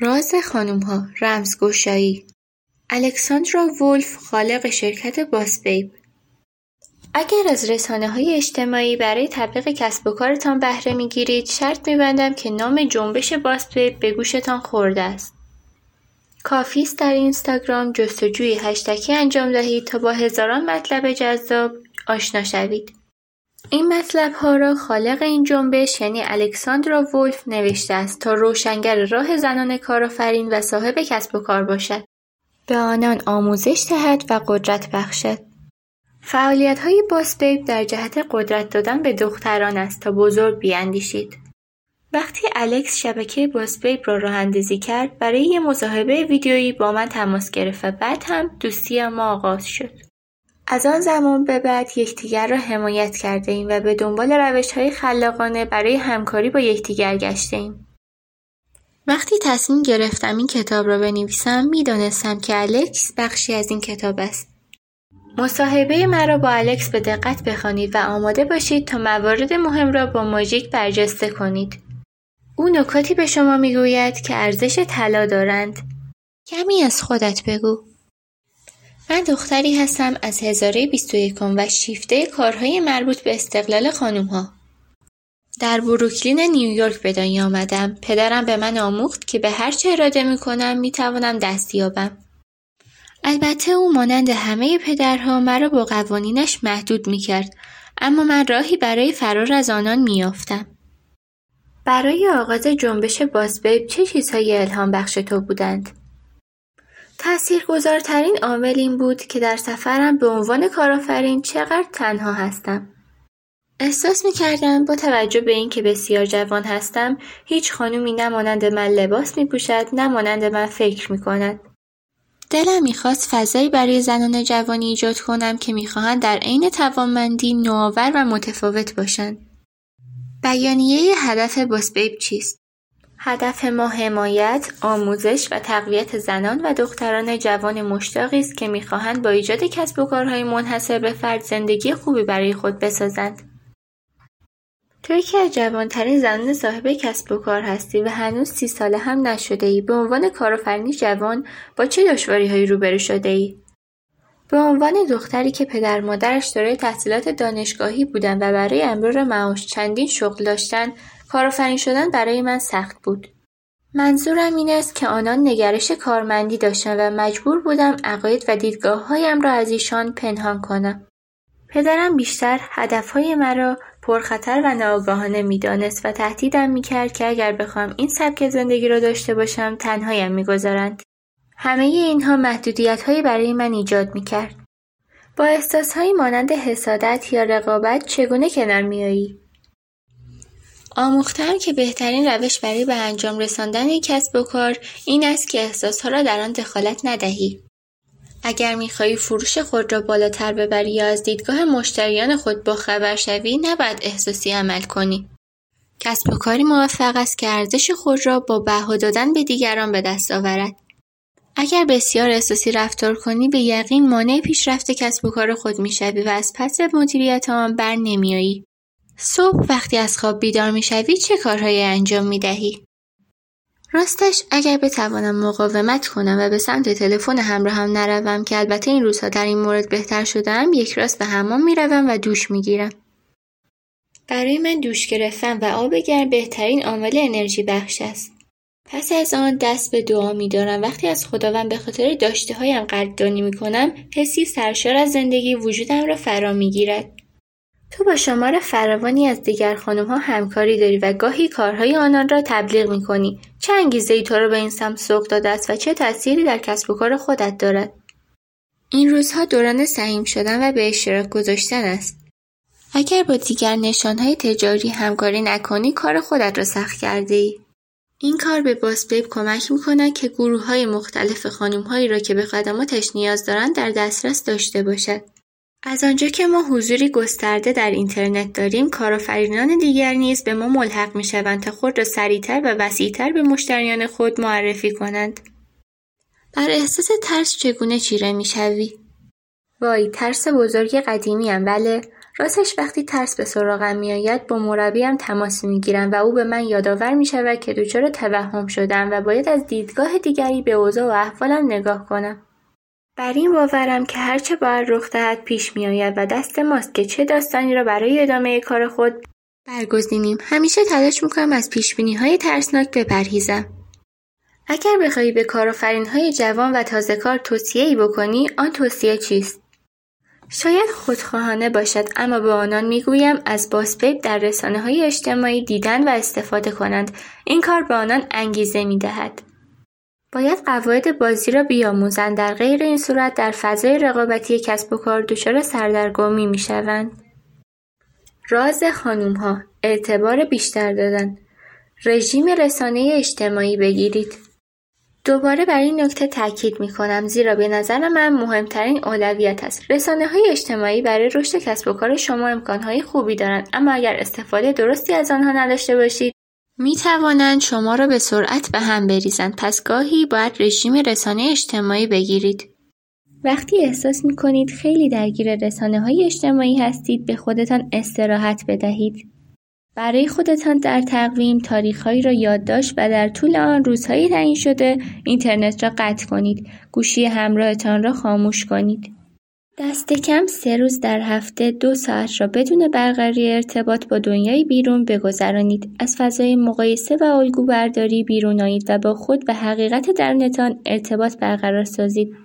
راز خانمها رمزگشایی. الکساندرا وولف خالق شرکت BossBabe اگر از رسانه های اجتماعی برای تبلیغ کسب و کارتان بهره می‌گیرید شرط میبندم که نام جنبش BossBabe به گوشتان خورده است. کافی است در اینستاگرام جستجوی هشتگی انجام دهید تا با هزاران مطلب جذاب آشنا شوید. این مطلب ها را خالق این جنبش یعنی الکساندرا وولف نوشته است تا روشنگر راه زنان کارآفرین و صاحب کسب و کار باشد. به آنان آموزش دهد و قدرت بخشد. فعالیت های باسبیب در جهت قدرت دادن به دختران است تا بزرگ بیاندیشید. وقتی الکس شبکه باسبیب را راه اندازی کرد برای یه مصاحبه ویدیویی با من تماس گرفت و بعد هم دوستی ما آغاز شد. از آن زمان به بعد یکدیگر را حمایت کرده ایم و به دنبال روش های خلاقانه برای همکاری با یکدیگر گشته ایم. وقتی تصمیم گرفتم این کتاب را بنویسم می‌دانستم که الکس بخشی از این کتاب است. مصاحبه مرا با الکس به دقت بخوانید و آماده باشید تا موارد مهم را با ماژیک برجسته کنید. او نکاتی به شما می‌گوید که ارزش طلا دارند. کمی از خودت بگو. من دختری هستم از هزاره بیست و یکم و شیفته کارهای مربوط به استقلال ها. در بروکلین نیویورک به دنیا آمدم. پدرم به من آموخت که به هر چه اراده می کنم می توانم دست یابم. البته او مانند همه پدرها مرا با قوانینش محدود می کرد اما من راهی برای فرار از آنان می یافتم. برای آغاز جنبش باسبیب چه چیزهایی الهام بخش تو بودند؟ تأثیرگذارترین عامل این بود که در سفرم به عنوان کارآفرین چقدر تنها هستم. احساس می کردم با توجه به اینکه بسیار جوان هستم هیچ خانومی نه مانند من لباس می پوشد نه مانند من فکر می کند. دلم می‌خواست فضایی برای زنان جوانی ایجاد کنم که می‌خواهند در عین توانمندی نوآور و متفاوت باشند. بیانیه هدف باسبیب چیست؟ هدف ما حمایت، آموزش و تقویت زنان و دختران جوان مشتاقی است که می‌خواهند با ایجاد کسب و کارهای منحصر به فرد زندگی خوبی برای خود بسازند. توی که از جوانترین زنان صاحب کسب و کار هستی و هنوز سی ساله هم نشده ای به عنوان کارآفرینی جوان با چه دشواری هایی روبرو شده ای؟ به عنوان دختری که پدر مادرش دارای تحصیلات دانشگاهی بودن و برای امرار معاش چندین شغل داشتن کارآفرین شدن برای من سخت بود. منظورم این است که آنان نگرش کارمندی داشتند و مجبور بودم عقاید و دیدگاههایم را از ایشان پنهان کنم. پدرم بیشتر هدفهای مرا پرخطر و ناآگاهانه می‌دانست و تهدیدم می‌کرد که اگر بخواهم این سبک زندگی را داشته باشم تنهایم می‌گذارند همه اینها محدودیتهایی برای من ایجاد می‌کرد. با احساسهایی مانند حسادت یا رقابت چگونه کنار میایی؟ آموختم که بهترین روش برای به انجام رساندن یک کسب و کار این است که احساسها را در آن دخالت ندهی. اگر می‌خواهی فروش خود را بالاتر ببری یا از دیدگاه مشتریان خود با خبر شوی نباید احساسی عمل کنی. کسب و کاری موفق است که ارزش خود را با بها دادن به دیگران به دست آورد. اگر بسیار احساسی رفتار کنی به یقین مانع پیشرفت کسب و کار خود می‌شوی و از پس مدیریت آن بر نمیایی. صبح وقتی از خواب بیدار می‌شوی چه کارهایی انجام می‌دهی؟ راستش اگر بتوانم مقاومت کنم و به سمت تلفن همراهم نروم که البته این روزها در این مورد بهتر شدم یک راست به حمام می‌روم و دوش می‌گیرم. برای من دوش گرفتن و آب گرم بهترین عامل انرژی بخش است. پس از آن دست به دعا میدارم. وقتی از خداوند به خاطر داشته هایم قدردانی می‌کنم حسی سرشار از زندگی وجودم را فرا می‌گیرد. تو با شمار فراوانی از دیگر خانمها همکاری داری و گاهی کارهای آنان را تبلیغ می‌کنی چه انگیزه ای تو را به این سمت سوق داده است و چه تأثیری در کسب و کار خودت دارد این روزها دوران سهیم شدن و به اشتراک گذاشتن است اگر با دیگر نشانهای تجاری همکاری نکنی کار خودت را سخت کرده ای. این کار به باسبیب کمک می‌کند که گروه های مختلف خانمهایی را که به خدماتش نیاز دارند در دسترس داشته باشد. از آنجا که ما حضوری گسترده در اینترنت داریم، کارآفرینان دیگر نیز به ما ملحق می‌شوند تا خود را سریعتر و وسیعتر به مشتریان خود معرفی کنند. بر احساس ترس چگونه چیره می‌شوی؟ وای ترس بزرگ قدیمیم بله راستش وقتی ترس به سراغم میآید با مربیم تماس می‌گیرم و او به من یادآور می شود که دچار توهم شدم و باید از دیدگاه دیگری به اوضاع و احوالم نگاه کنم بر این باورم که هرچه باید رخ دهد پیش میآید و دست ماست که چه داستانی را برای ادامه کار خود برگزینیم. همیشه تلاش می‌کنم از پیشبینی های ترسناک بپرهیزم. اگر بخواهی به های جوان و تازه کار ای بکنی آن توصیه چیست؟ شاید خودخواهانه باشد اما به آنان می‌گویم از باسپیپ در رسانه های اجتماعی دیدن و استفاده کنند. این کار به آنان انگیزه می‌دهد. باید قواعد بازی را بیاموزند. در غیر این صورت در فضای رقابتی کسب و کار دچار سردرگمی می‌شوند. راز ها اعتبار بیشتر دادن. رژیم رسانه اجتماعی بگیرید. دوباره بر این نکته تاکید می کنم زیرا به نظر من مهمترین اولویت است. رسانه های اجتماعی برای رشد کسب و کار شما امکانهای خوبی دارند اما اگر استفاده درستی از آنها نداشته باشید می توانند شما را به سرعت به هم بریزند پس گاهی باید رژیم رسانه اجتماعی بگیرید. وقتی احساس می کنید خیلی درگیر رسانه های اجتماعی هستید به خودتان استراحت بدهید. برای خودتان در تقویم تاریخهایی را یادداشت و در طول آن روزهایی تعیین شده اینترنت را قطع کنید گوشی همراهتان را خاموش کنید دست کم سه روز در هفته دو ساعت را بدون برقراری ارتباط با دنیای بیرون بگذرانید. از فضای مقایسه و الگو برداری بیرون آیید و با خود و حقیقت درونتان ارتباط برقرار سازید.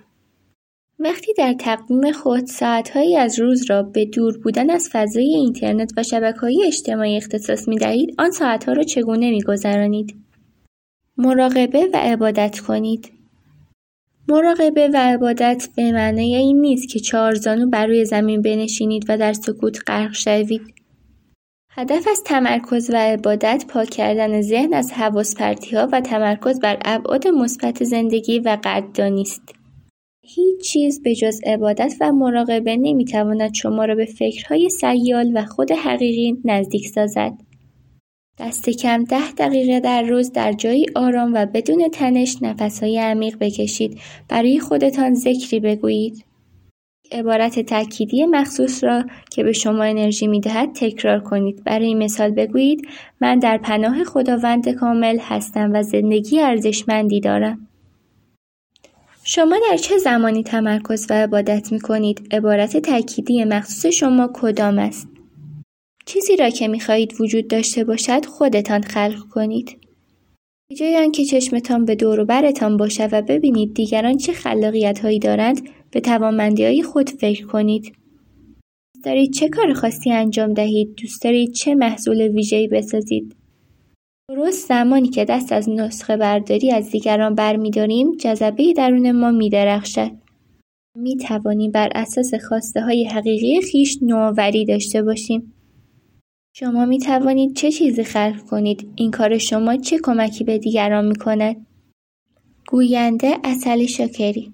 وقتی در تقویم خود ساعتهایی از روز را به دور بودن از فضای اینترنت و های اجتماعی اختصاص دهید آن ساعتها را چگونه گذرانید؟ مراقبه و عبادت کنید. مراقبه و عبادت به معنای این نیست که چهار زانو بر روی زمین بنشینید و در سکوت غرق شوید هدف از تمرکز و عبادت پاک کردن ذهن از حواس ها و تمرکز بر ابعاد مثبت زندگی و قدردانی است هیچ چیز به جز عبادت و مراقبه نمی‌تواند شما را به فکرهای سیال و خود حقیقی نزدیک سازد. دست کم ده دقیقه در روز در جایی آرام و بدون تنش نفسهای عمیق بکشید برای خودتان ذکری بگویید. عبارت تأکیدی مخصوص را که به شما انرژی می‌دهد تکرار کنید برای مثال بگویید من در پناه خداوند کامل هستم و زندگی ارزشمندی دارم شما در چه زمانی تمرکز و عبادت می کنید؟ عبارت تأکیدی مخصوص شما کدام است؟ چیزی را که می خواهید وجود داشته باشد خودتان خلق کنید. به جای آنکه چشمتان به دور و برتان باشد و ببینید دیگران چه خلاقیت هایی دارند به توانمندی های خود فکر کنید. دوست دارید چه کار خاصی انجام دهید؟ دوست دارید چه محصول ویژه‌ای بسازید؟ درست زمانی که دست از نسخه برداری از دیگران برمیداریم جذبه درون ما میدرخشد می توانیم بر اساس خواسته های حقیقی خیش نوآوری داشته باشیم شما می توانید چه چیزی خلق کنید؟ این کار شما چه کمکی به دیگران می کند گوینده اصل شاکری